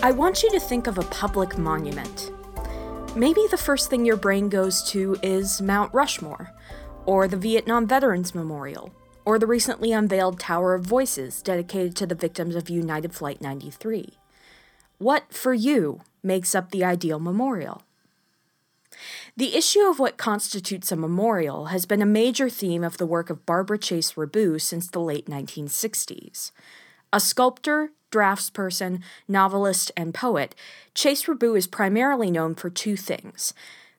I want you to think of a public monument. Maybe the first thing your brain goes to is Mount Rushmore, or the Vietnam Veterans Memorial, or the recently unveiled Tower of Voices dedicated to the victims of United Flight 93. What, for you, makes up the ideal memorial? The issue of what constitutes a memorial has been a major theme of the work of Barbara Chase Riboud since the late 1960s. A sculptor, draftsperson, novelist, and poet, Chase Riboud is primarily known for two things.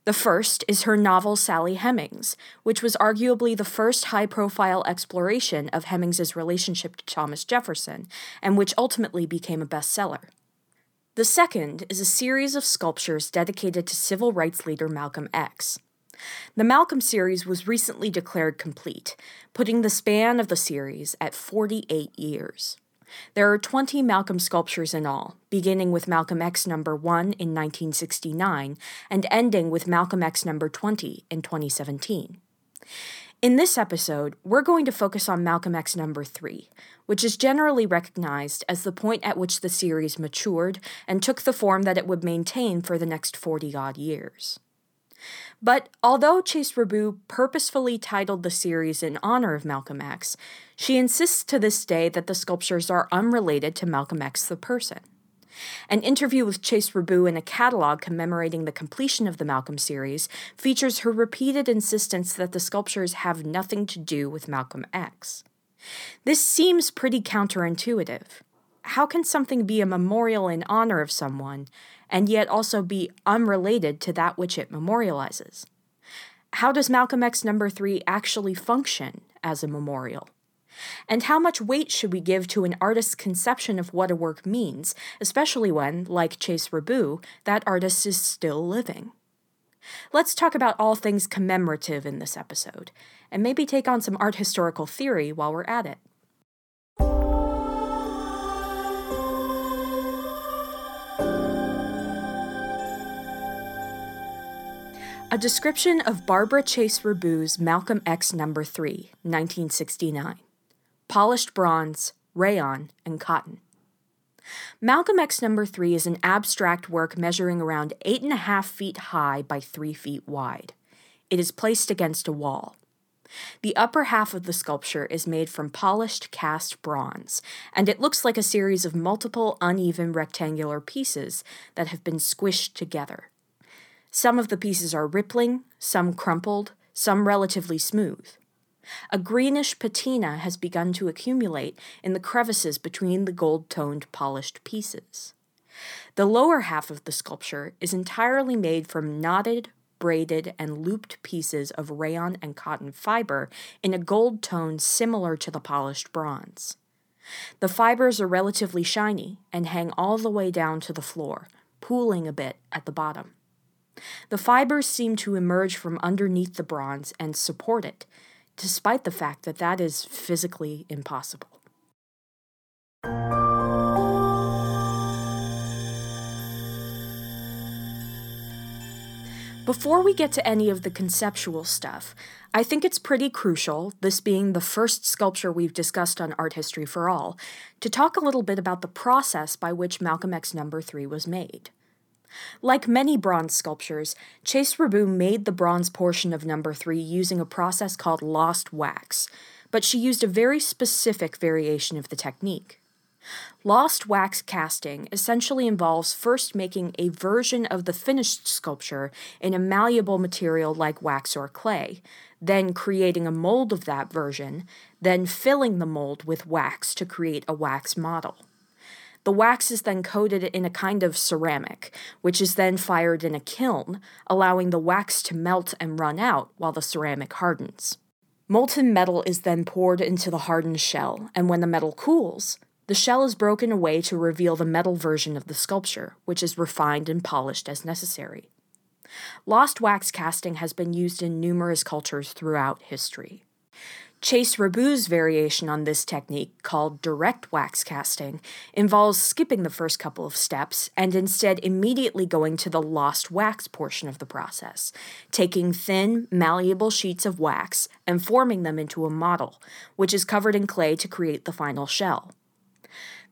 The first is her novel Sally Hemings, which was arguably the first high profile exploration of Hemings's relationship to Thomas Jefferson, and which ultimately became a bestseller. The second is a series of sculptures dedicated to civil rights leader Malcolm X. The Malcolm series was recently declared complete, putting the span of the series at 48 years. There are 20 Malcolm sculptures in all, beginning with Malcolm X number 1 in 1969 and ending with Malcolm X number 20 in 2017. In this episode, we're going to focus on Malcolm X number 3, which is generally recognized as the point at which the series matured and took the form that it would maintain for the next 40 odd years. But although Chase Riboud purposefully titled the series in honor of Malcolm X, she insists to this day that the sculptures are unrelated to Malcolm X the person. An interview with Chase Riboud in a catalog commemorating the completion of the Malcolm series features her repeated insistence that the sculptures have nothing to do with Malcolm X. This seems pretty counterintuitive. How can something be a memorial in honor of someone and yet also be unrelated to that which it memorializes? How does Malcolm X number 3 actually function as a memorial? And how much weight should we give to an artist's conception of what a work means, especially when, like Chase Riboud, that artist is still living? Let's talk about all things commemorative in this episode, and maybe take on some art historical theory while we're at it. A description of Barbara Chase Riboud's Malcolm X Number 3, 1969. Polished bronze, rayon, and cotton. Malcolm X Number 3 is an abstract work measuring around 8.5 feet high by 3 feet wide. It is placed against a wall. The upper half of the sculpture is made from polished cast bronze, and it looks like a series of multiple uneven rectangular pieces that have been squished together. Some of the pieces are rippling, some crumpled, some relatively smooth. A greenish patina has begun to accumulate in the crevices between the gold toned polished pieces. The lower half of the sculpture is entirely made from knotted, braided, and looped pieces of rayon and cotton fiber in a gold tone similar to the polished bronze. The fibers are relatively shiny and hang all the way down to the floor, pooling a bit at the bottom. The fibers seem to emerge from underneath the bronze and support it, despite the fact that that is physically impossible. Before we get to any of the conceptual stuff, I think it's pretty crucial, this being the first sculpture we've discussed on Art History for All, to talk a little bit about the process by which Malcolm X number 3 was made. Like many bronze sculptures, Chase Riboud made the bronze portion of number 3 using a process called lost wax, but she used a very specific variation of the technique. Lost wax casting essentially involves first making a version of the finished sculpture in a malleable material like wax or clay, then creating a mold of that version, then filling the mold with wax to create a wax model. The wax is then coated in a kind of ceramic, which is then fired in a kiln, allowing the wax to melt and run out while the ceramic hardens. Molten metal is then poured into the hardened shell, and when the metal cools, the shell is broken away to reveal the metal version of the sculpture, which is refined and polished as necessary. Lost wax casting has been used in numerous cultures throughout history. Chase Riboud's variation on this technique, called direct wax casting, involves skipping the first couple of steps and instead immediately going to the lost wax portion of the process, taking thin, malleable sheets of wax and forming them into a model, which is covered in clay to create the final shell.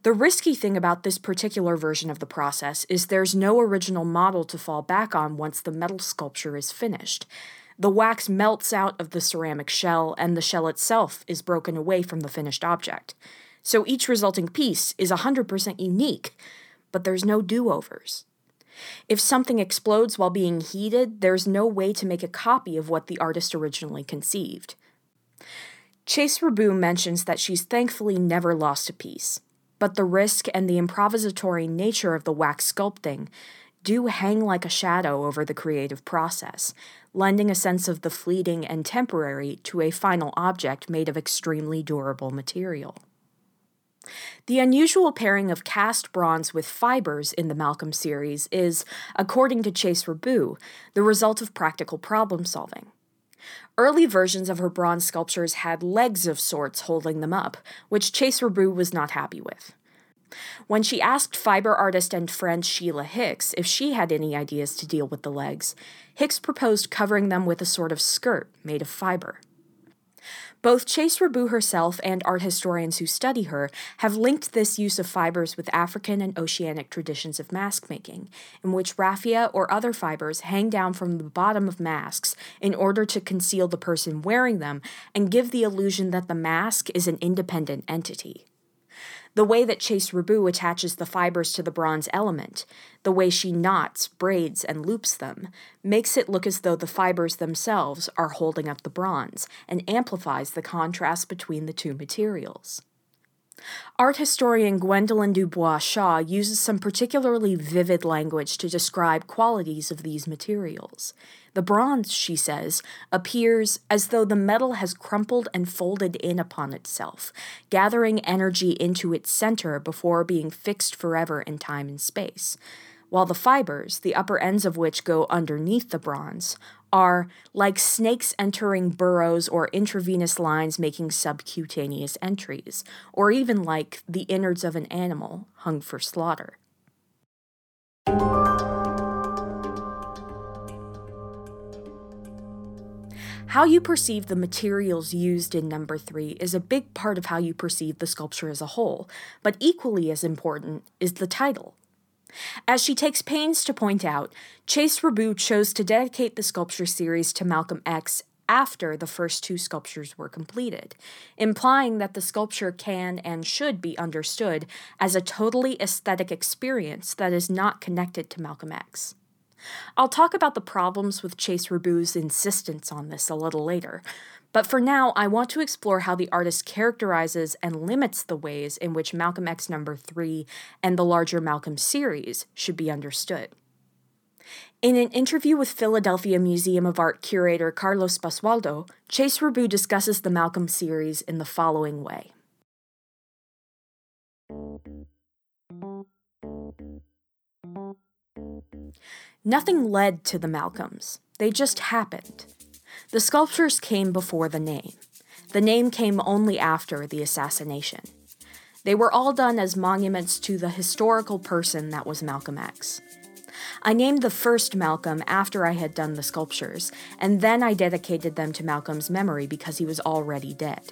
The risky thing about this particular version of the process is there's no original model to fall back on once the metal sculpture is finished. The wax melts out of the ceramic shell, and the shell itself is broken away from the finished object. So each resulting piece is 100% unique, but there's no do overs. If something explodes while being heated, there's no way to make a copy of what the artist originally conceived. Chase Riboud mentions that she's thankfully never lost a piece, but the risk and the improvisatory nature of the wax sculpting do hang like a shadow over the creative process, lending a sense of the fleeting and temporary to a final object made of extremely durable material. The unusual pairing of cast bronze with fibers in the Malcolm series is, according to Chase Riboud, the result of practical problem solving. Early versions of her bronze sculptures had legs of sorts holding them up, which Chase Riboud was not happy with. When she asked fiber artist and friend Sheila Hicks if she had any ideas to deal with the legs, Hicks proposed covering them with a sort of skirt made of fiber. Both Chase Riboud herself and art historians who study her have linked this use of fibers with African and oceanic traditions of mask making, in which raffia or other fibers hang down from the bottom of masks in order to conceal the person wearing them and give the illusion that the mask is an independent entity. The way that Chase Riboud attaches the fibers to the bronze element, the way she knots, braids, and loops them, makes it look as though the fibers themselves are holding up the bronze and amplifies the contrast between the two materials. Art historian Gwendolyn Dubois Shaw uses some particularly vivid language to describe qualities of these materials. The bronze, she says, appears as though the metal has crumpled and folded in upon itself, gathering energy into its center before being fixed forever in time and space, while the fibers, the upper ends of which go underneath the bronze, are like snakes entering burrows or intravenous lines making subcutaneous entries, or even like the innards of an animal hung for slaughter. How you perceive the materials used in number three is a big part of how you perceive the sculpture as a whole, but equally as important is the title. As she takes pains to point out, Chase Riboud chose to dedicate the sculpture series to Malcolm X after the first two sculptures were completed, implying that the sculpture can and should be understood as a totally aesthetic experience that is not connected to Malcolm X. I'll talk about the problems with Chase Riboud's insistence on this a little later, but for now, I want to explore how the artist characterizes and limits the ways in which Malcolm X number 3 and the larger Malcolm series should be understood. In an interview with Philadelphia Museum of Art curator Carlos Basualdo, Chase Riboud discusses the Malcolm series in the following way. Nothing led to the Malcolms, they just happened. The sculptures came before the name. The name came only after the assassination. They were all done as monuments to the historical person that was Malcolm X. I named the first Malcolm after I had done the sculptures, and then I dedicated them to Malcolm's memory because he was already dead.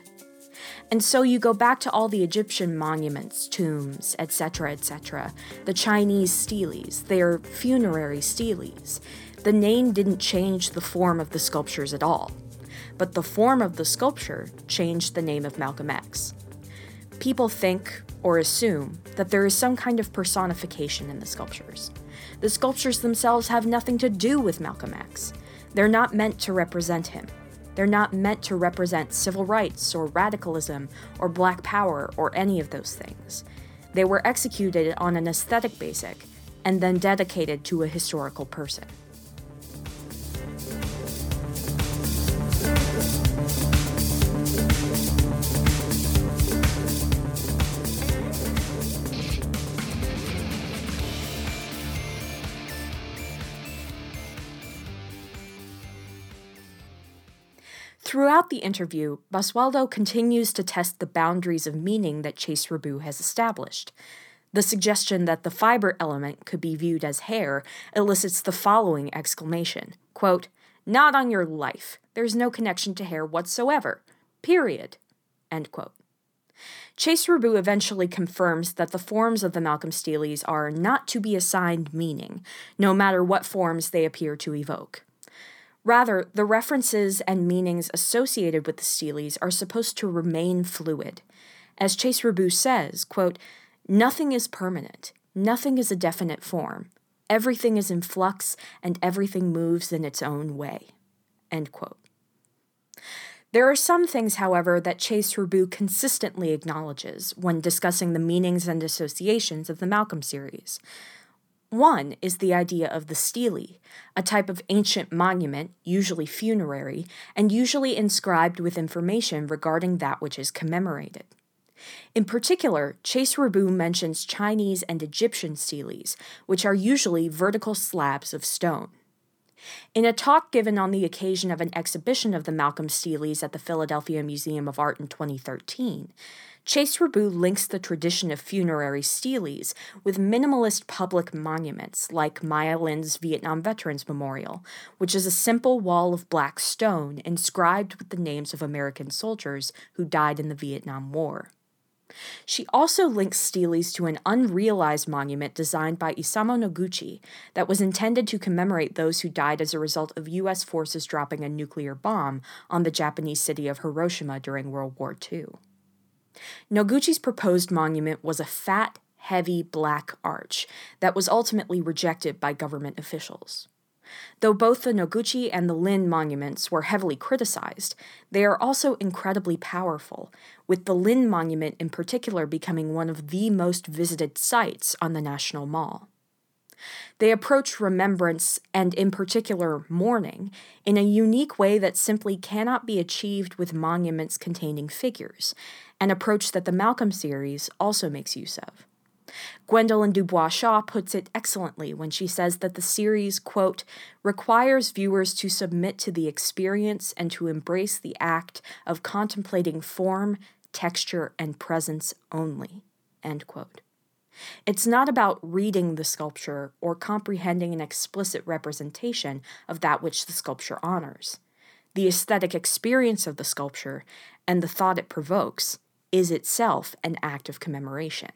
And so you go back to all the Egyptian monuments, tombs, etc., etc., the Chinese steles, their funerary steles. The name didn't change the form of the sculptures at all, but the form of the sculpture changed the name of Malcolm X. People think or assume that there is some kind of personification in the sculptures. The sculptures themselves have nothing to do with Malcolm X. They're not meant to represent him. They're not meant to represent civil rights or radicalism or black power or any of those things. They were executed on an aesthetic basic and then dedicated to a historical person. Throughout the interview, Basualdo continues to test the boundaries of meaning that Chase Riboud has established. The suggestion that the fiber element could be viewed as hair elicits the following exclamation quote, Not on your life. There's no connection to hair whatsoever. Period. End quote. Chase Riboud eventually confirms that the forms of the Malcolm Steles are not to be assigned meaning, no matter what forms they appear to evoke. Rather, the references and meanings associated with the Steles are supposed to remain fluid. As Chase Riboud says, quote, Nothing is permanent, nothing is a definite form. Everything is in flux, and everything moves in its own way. End quote. There are some things, however, that Chase Riboud consistently acknowledges when discussing the meanings and associations of the Malcolm series. One is the idea of the stele, a type of ancient monument, usually funerary, and usually inscribed with information regarding that which is commemorated. In particular, Chase Riboud mentions Chinese and Egyptian steles, which are usually vertical slabs of stone. In a talk given on the occasion of an exhibition of the Malcolm Steles at the Philadelphia Museum of Art in 2013, Chase Riboud links the tradition of funerary steles with minimalist public monuments like Maya Lin's Vietnam Veterans Memorial, which is a simple wall of black stone inscribed with the names of American soldiers who died in the Vietnam War. She also links steles to an unrealized monument designed by Isamu Noguchi that was intended to commemorate those who died as a result of U.S. forces dropping a nuclear bomb on the Japanese city of Hiroshima during World War II. Noguchi's proposed monument was a fat, heavy black arch that was ultimately rejected by government officials. Though both the Noguchi and the Lin monuments were heavily criticized, they are also incredibly powerful, with the Lin monument in particular becoming one of the most visited sites on the National Mall. They approach remembrance, and in particular mourning, in a unique way that simply cannot be achieved with monuments containing figures, an approach that the Malcolm series also makes use of. Gwendolyn Dubois Shaw puts it excellently when she says that the series, quote, requires viewers to submit to the experience and to embrace the act of contemplating form, texture, and presence only, end quote. It's not about reading the sculpture or comprehending an explicit representation of that which the sculpture honors. The aesthetic experience of the sculpture and the thought it provokes is itself an act of commemoration.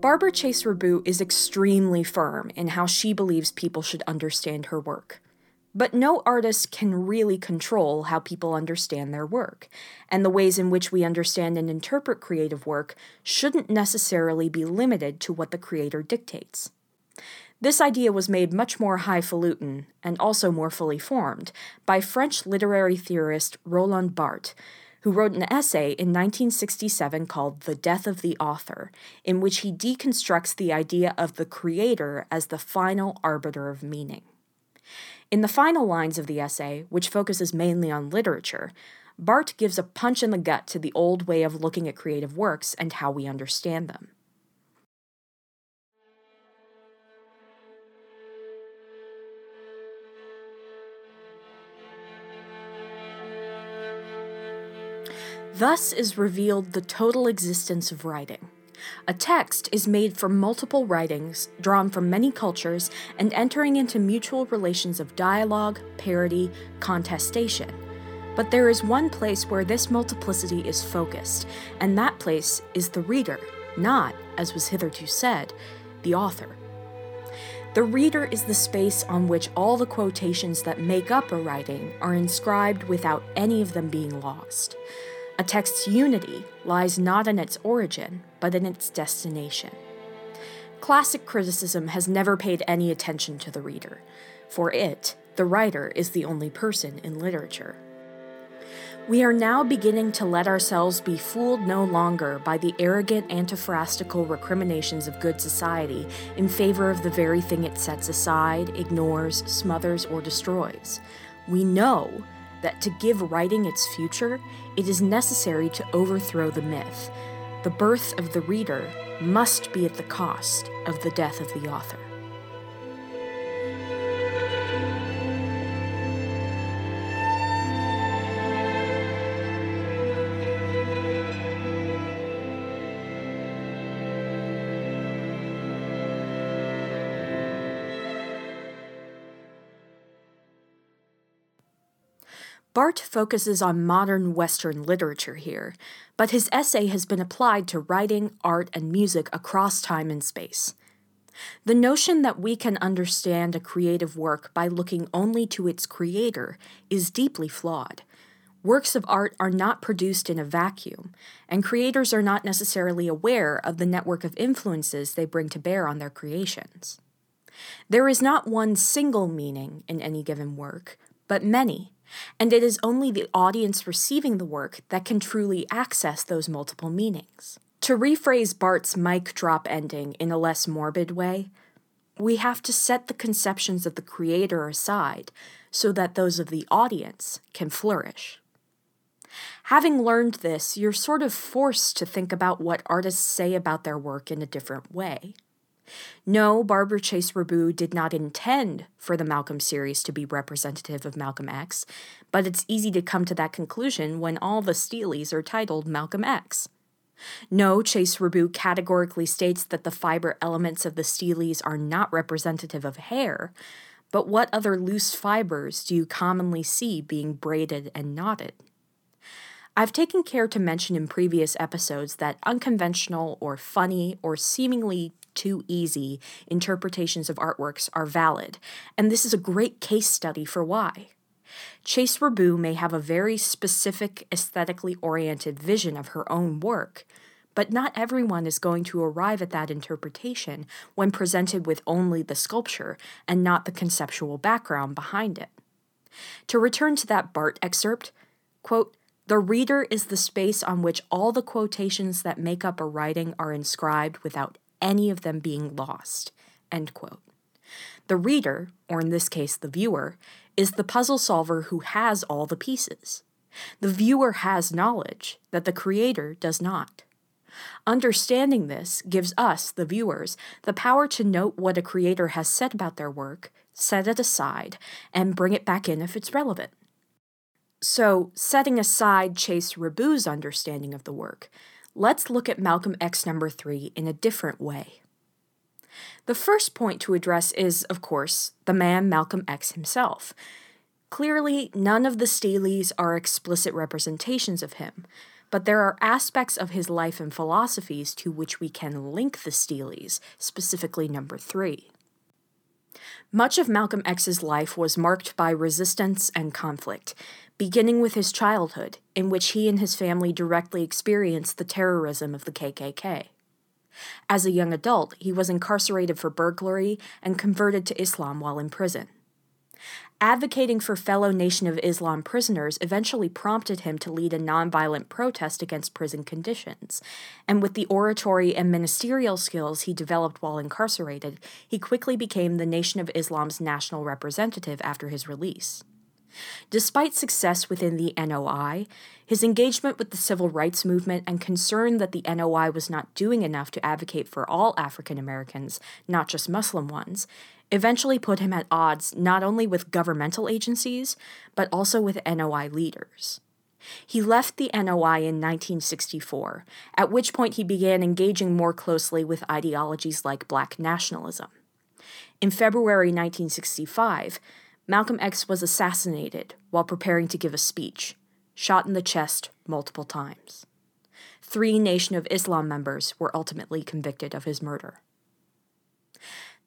Barbara Chase Riboud is extremely firm in how she believes people should understand her work. But no artist can really control how people understand their work, and the ways in which we understand and interpret creative work shouldn't necessarily be limited to what the creator dictates. This idea was made much more highfalutin, and also more fully formed, by French literary theorist Roland Barthes, who wrote an essay in 1967 called The Death of the Author, in which he deconstructs the idea of the creator as the final arbiter of meaning. In the final lines of the essay, which focuses mainly on literature, Barthes gives a punch in the gut to the old way of looking at creative works and how we understand them. Thus is revealed the total existence of writing. A text is made from multiple writings, drawn from many cultures, and entering into mutual relations of dialogue, parody, contestation. But there is one place where this multiplicity is focused, and that place is the reader, not, as was hitherto said, the author. The reader is the space on which all the quotations that make up a writing are inscribed without any of them being lost. A text's unity lies not in its origin, but in its destination. Classic criticism has never paid any attention to the reader. For it, the writer is the only person in literature. We are now beginning to let ourselves be fooled no longer by the arrogant antiphrastical recriminations of good society in favor of the very thing it sets aside, ignores, smothers, or destroys. We know that to give writing its future, it is necessary to overthrow the myth. The birth of the reader must be at the cost of the death of the author. Barthes focuses on modern Western literature here, but his essay has been applied to writing, art, and music across time and space. The notion that we can understand a creative work by looking only to its creator is deeply flawed. Works of art are not produced in a vacuum, and creators are not necessarily aware of the network of influences they bring to bear on their creations. There is not one single meaning in any given work, but many, and it is only the audience receiving the work that can truly access those multiple meanings. To rephrase Barthes's mic drop ending in a less morbid way, we have to set the conceptions of the creator aside so that those of the audience can flourish. Having learned this, you're sort of forced to think about what artists say about their work in a different way. No, Barbara Chase Riboud did not intend for the Malcolm series to be representative of Malcolm X, but it's easy to come to that conclusion when all the Steles are titled Malcolm X. No, Chase Riboud categorically states that the fiber elements of the Steles are not representative of hair, but what other loose fibers do you commonly see being braided and knotted? I've taken care to mention in previous episodes that unconventional or funny or seemingly too easy interpretations of artworks are valid, and this is a great case study for why. Chase Riboud may have a very specific, aesthetically oriented vision of her own work, but not everyone is going to arrive at that interpretation when presented with only the sculpture and not the conceptual background behind it. To return to that Barthes excerpt, quote, the reader is the space on which all the quotations that make up a writing are inscribed without any of them being lost. The reader, or in this case the viewer, is the puzzle solver who has all the pieces. The viewer has knowledge that the creator does not. Understanding this gives us, the viewers, the power to note what a creator has said about their work, set it aside, and bring it back in if it's relevant. So, setting aside Chase Riboud's understanding of the work, let's look at Malcolm X number 3 in a different way. The first point to address is, of course, the man Malcolm X himself. Clearly, none of the Steles are explicit representations of him, but there are aspects of his life and philosophies to which we can link the Steles, specifically number 3. Much of Malcolm X's life was marked by resistance and conflict, beginning with his childhood, in which he and his family directly experienced the terrorism of the KKK. As a young adult, he was incarcerated for burglary and converted to Islam while in prison. Advocating for fellow Nation of Islam prisoners eventually prompted him to lead a nonviolent protest against prison conditions, and with the oratory and ministerial skills he developed while incarcerated, he quickly became the Nation of Islam's national representative after his release. Despite success within the NOI, his engagement with the civil rights movement and concern that the NOI was not doing enough to advocate for all African Americans, not just Muslim ones, eventually put him at odds not only with governmental agencies, but also with NOI leaders. He left the NOI in 1964, at which point he began engaging more closely with ideologies like black nationalism. In February 1965, Malcolm X was assassinated while preparing to give a speech, shot in the chest multiple times. Three Nation of Islam members were ultimately convicted of his murder.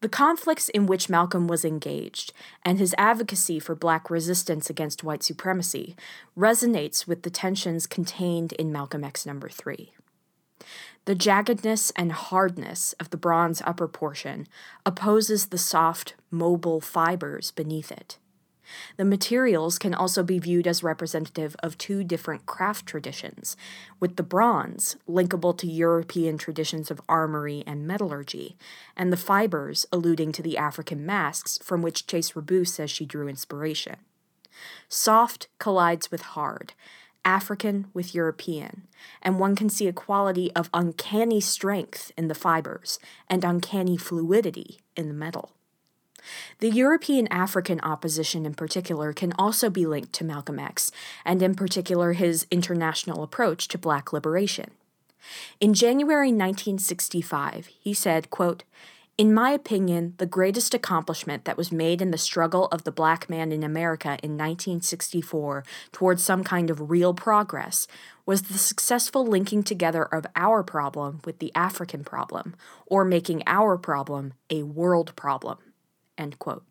The conflicts in which Malcolm was engaged and his advocacy for black resistance against white supremacy resonates with the tensions contained in Malcolm X number 3. The jaggedness and hardness of the bronze upper portion opposes the soft, mobile fibers beneath it. The materials can also be viewed as representative of two different craft traditions, with the bronze linkable to European traditions of armory and metallurgy, and the fibers alluding to the African masks from which Chase Riboud says she drew inspiration. Soft collides with hard, African with European, and one can see a quality of uncanny strength in the fibers and uncanny fluidity in the metal. The European African opposition, in particular, can also be linked to Malcolm X, and in particular his international approach to black liberation. In January 1965, he said, quote, In my opinion, the greatest accomplishment that was made in the struggle of the black man in America in 1964 towards some kind of real progress was the successful linking together of our problem with the African problem, or making our problem a world problem. End quote.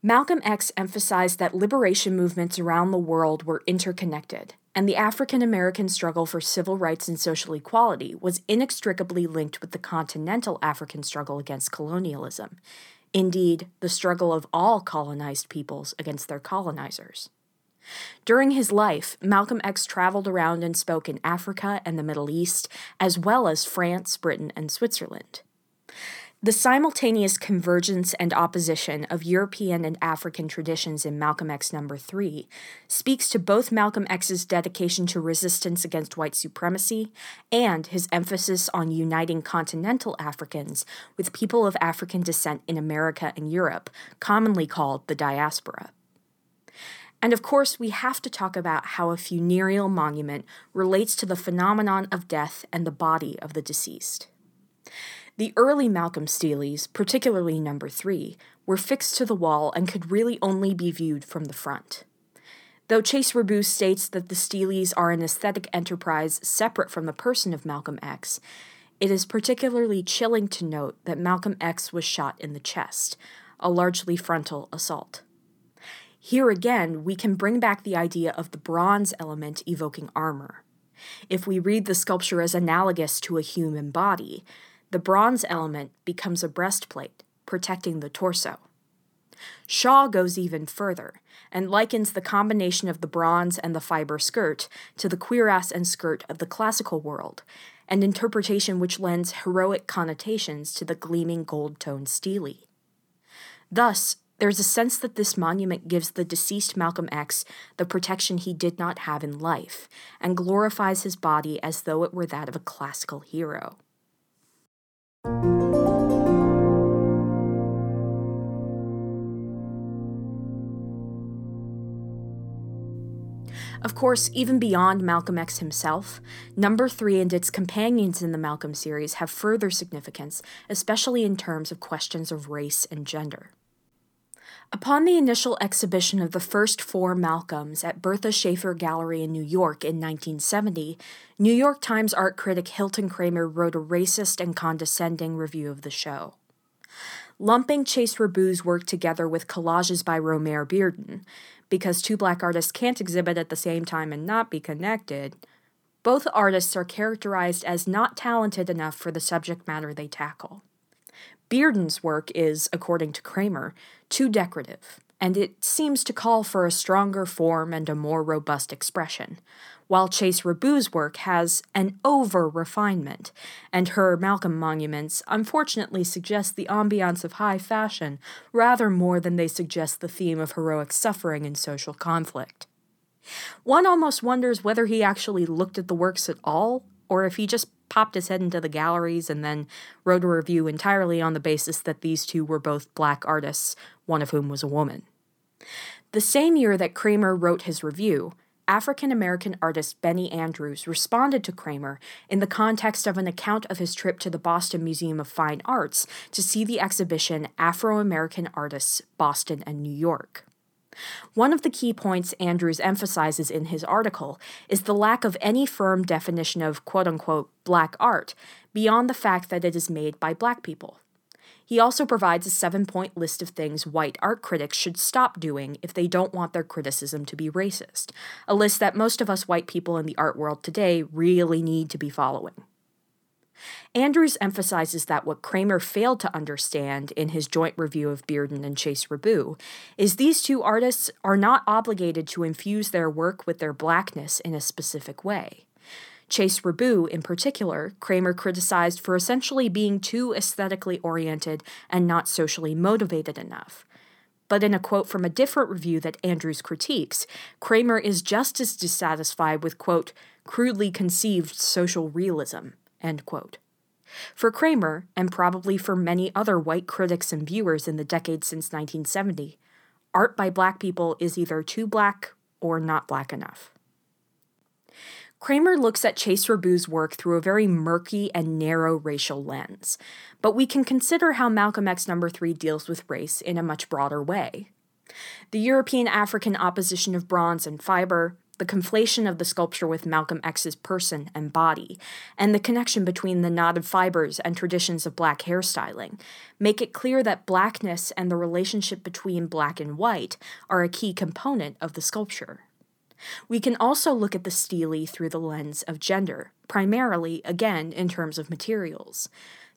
Malcolm X emphasized that liberation movements around the world were interconnected, and the African American struggle for civil rights and social equality was inextricably linked with the continental African struggle against colonialism. Indeed, the struggle of all colonized peoples against their colonizers. During his life, Malcolm X traveled around and spoke in Africa and the Middle East, as well as France, Britain, and Switzerland. The simultaneous convergence and opposition of European and African traditions in Malcolm X number 3 speaks to both Malcolm X's dedication to resistance against white supremacy and his emphasis on uniting continental Africans with people of African descent in America and Europe, commonly called the diaspora. And of course, we have to talk about how a funereal monument relates to the phenomenon of death and the body of the deceased. The early Malcolm steles, particularly number three, were fixed to the wall and could really only be viewed from the front. Though Chase Riboud states that the steles are an aesthetic enterprise separate from the person of Malcolm X, it is particularly chilling to note that Malcolm X was shot in the chest, a largely frontal assault. Here again, we can bring back the idea of the bronze element evoking armor. If we read the sculpture as analogous to a human body, the bronze element becomes a breastplate, protecting the torso. Shaw goes even further and likens the combination of the bronze and the fiber skirt to the cuirass and skirt of the classical world, an interpretation which lends heroic connotations to the gleaming gold toned stele. Thus, there's a sense that this monument gives the deceased Malcolm X the protection he did not have in life, and glorifies his body as though it were that of a classical hero. Of course, even beyond Malcolm X himself, number three and its companions in the Malcolm series have further significance, especially in terms of questions of race and gender. Upon the initial exhibition of the first four Malcolms at Bertha Schaefer Gallery in New York in 1970, New York Times art critic Hilton Kramer wrote a racist and condescending review of the show. Lumping Chase Riboud's work together with collages by Romare Bearden, because two black artists can't exhibit at the same time and not be connected, both artists are characterized as not talented enough for the subject matter they tackle. Bearden's work is, according to Kramer, too decorative, and it seems to call for a stronger form and a more robust expression, while Chase Riboud's work has an over refinement, and her Malcolm monuments unfortunately suggest the ambiance of high fashion rather more than they suggest the theme of heroic suffering and social conflict. One almost wonders whether he actually looked at the works at all, or if he just popped his head into the galleries and then wrote a review entirely on the basis that these two were both black artists, one of whom was a woman. The same year that Kramer wrote his review, African American artist Benny Andrews responded to Kramer in the context of an account of his trip to the Boston Museum of Fine Arts to see the exhibition Afro American Artists Boston and New York. One of the key points Andrews emphasizes in his article is the lack of any firm definition of quote unquote black art beyond the fact that it is made by black people. He also provides a seven point list of things white art critics should stop doing if they don't want their criticism to be racist, a list that most of us white people in the art world today really need to be following. Andrews emphasizes that what Kramer failed to understand in his joint review of Bearden and Chase Riboud is these two artists are not obligated to infuse their work with their blackness in a specific way. Chase Riboud, in particular, Kramer criticized for essentially being too aesthetically oriented and not socially motivated enough. But in a quote from a different review that Andrews critiques, Kramer is just as dissatisfied with, quote, crudely conceived social realism. For Kramer, and probably for many other white critics and viewers in the decades since 1970, art by black people is either too black or not black enough. Kramer looks at Chase Riboud's work through a very murky and narrow racial lens, but we can consider how Malcolm X number 3 deals with race in a much broader way. The European African opposition of bronze and fiber, the conflation of the sculpture with Malcolm X's person and body, and the connection between the knotted fibers and traditions of black hairstyling make it clear that blackness and the relationship between black and white are a key component of the sculpture. We can also look at the stele through the lens of gender, primarily, again, in terms of materials.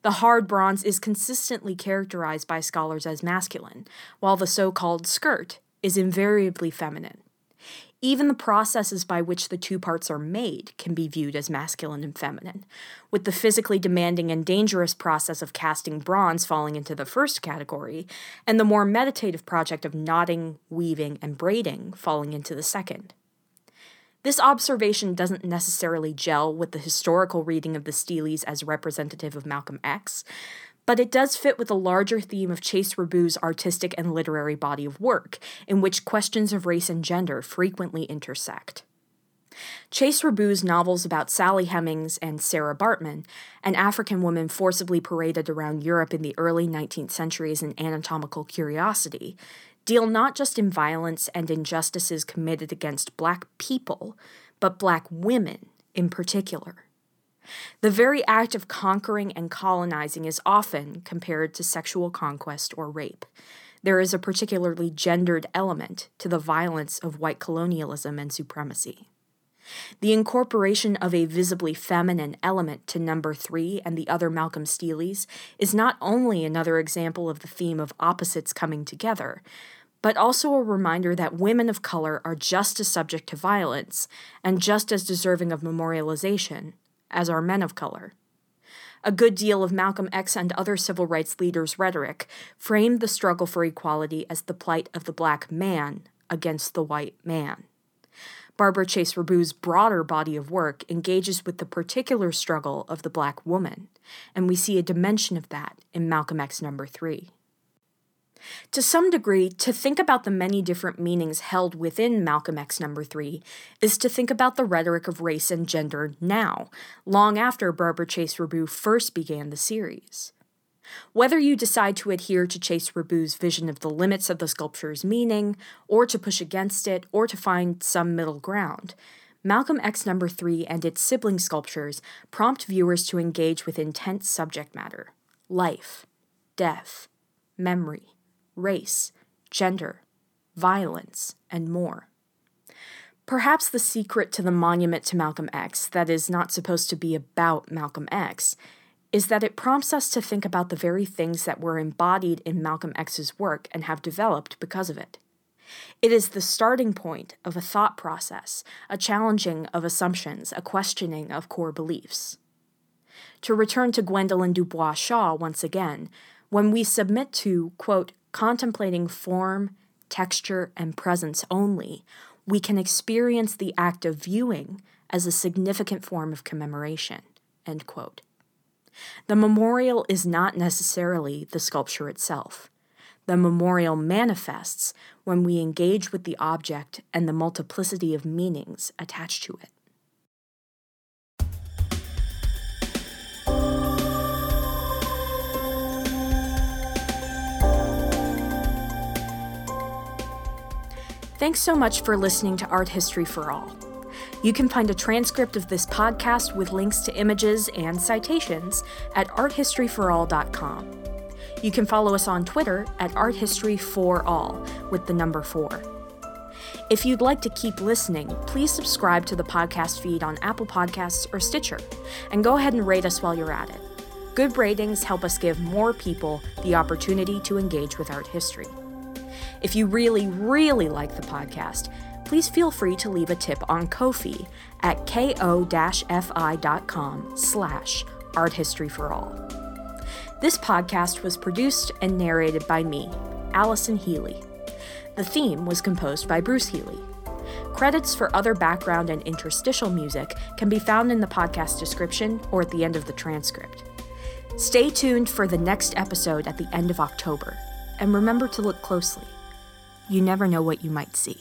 The hard bronze is consistently characterized by scholars as masculine, while the so called skirt is invariably feminine. Even the processes by which the two parts are made can be viewed as masculine and feminine, with the physically demanding and dangerous process of casting bronze falling into the first category, and the more meditative project of knotting, weaving, and braiding falling into the second. This observation doesn't necessarily gel with the historical reading of the Steles as representative of Malcolm X, but it does fit with the larger theme of Chase Riboud's artistic and literary body of work, in which questions of race and gender frequently intersect. Chase Riboud's novels about Sally Hemings and Sarah Bartman, an African woman forcibly paraded around Europe in the early 19th century as an anatomical curiosity, deal not just in violence and injustices committed against black people, but black women in particular. The very act of conquering and colonizing is often compared to sexual conquest or rape. There is a particularly gendered element to the violence of white colonialism and supremacy. The incorporation of a visibly feminine element to number three and the other Malcolm Steles is not only another example of the theme of opposites coming together, but also a reminder that women of color are just as subject to violence and just as deserving of memorialization as are men of color. A good deal of Malcolm X and other civil rights leaders' rhetoric framed the struggle for equality as the plight of the black man against the white man. Barbara Chase Riboud's broader body of work engages with the particular struggle of the black woman, and we see a dimension of that in Malcolm X number 3. To some degree, to think about the many different meanings held within Malcolm X number 3 is to think about the rhetoric of race and gender now, long after Barbara Chase Riboud first began the series. Whether you decide to adhere to Chase Riboud's vision of the limits of the sculpture's meaning, or to push against it, or to find some middle ground, Malcolm X number 3 and its sibling sculptures prompt viewers to engage with intense subject matter life, death, memory, race, gender, violence, and more. Perhaps the secret to the monument to Malcolm X, that is not supposed to be about Malcolm X, is that it prompts us to think about the very things that were embodied in Malcolm X's work and have developed because of it. It is the starting point of a thought process, a challenging of assumptions, a questioning of core beliefs. To return to Gwendolyn Du Bois Shaw once again, when we submit to, quote, contemplating form, texture, and presence only, we can experience the act of viewing as a significant form of commemoration. The memorial is not necessarily the sculpture itself. The memorial manifests when we engage with the object and the multiplicity of meanings attached to it. Thanks so much for listening to Art History for All. You can find a transcript of this podcast with links to images and citations at arthistoryforall.com. You can follow us on Twitter at arthistoryforall with the number 4. If you'd like to keep listening, please subscribe to the podcast feed on Apple Podcasts or Stitcher, and go ahead and rate us while you're at it. Good ratings help us give more people the opportunity to engage with art history. If you really, really like the podcast, please feel free to leave a tip on Ko-fi at ko-fi.com slash arthistoryforall. This podcast was produced and narrated by me, Allison Healy. The theme was composed by Bruce Healy. Credits for other background and interstitial music can be found in the podcast description or at the end of the transcript. Stay tuned for the next episode at the end of October, and remember to look closely. You never know what you might see.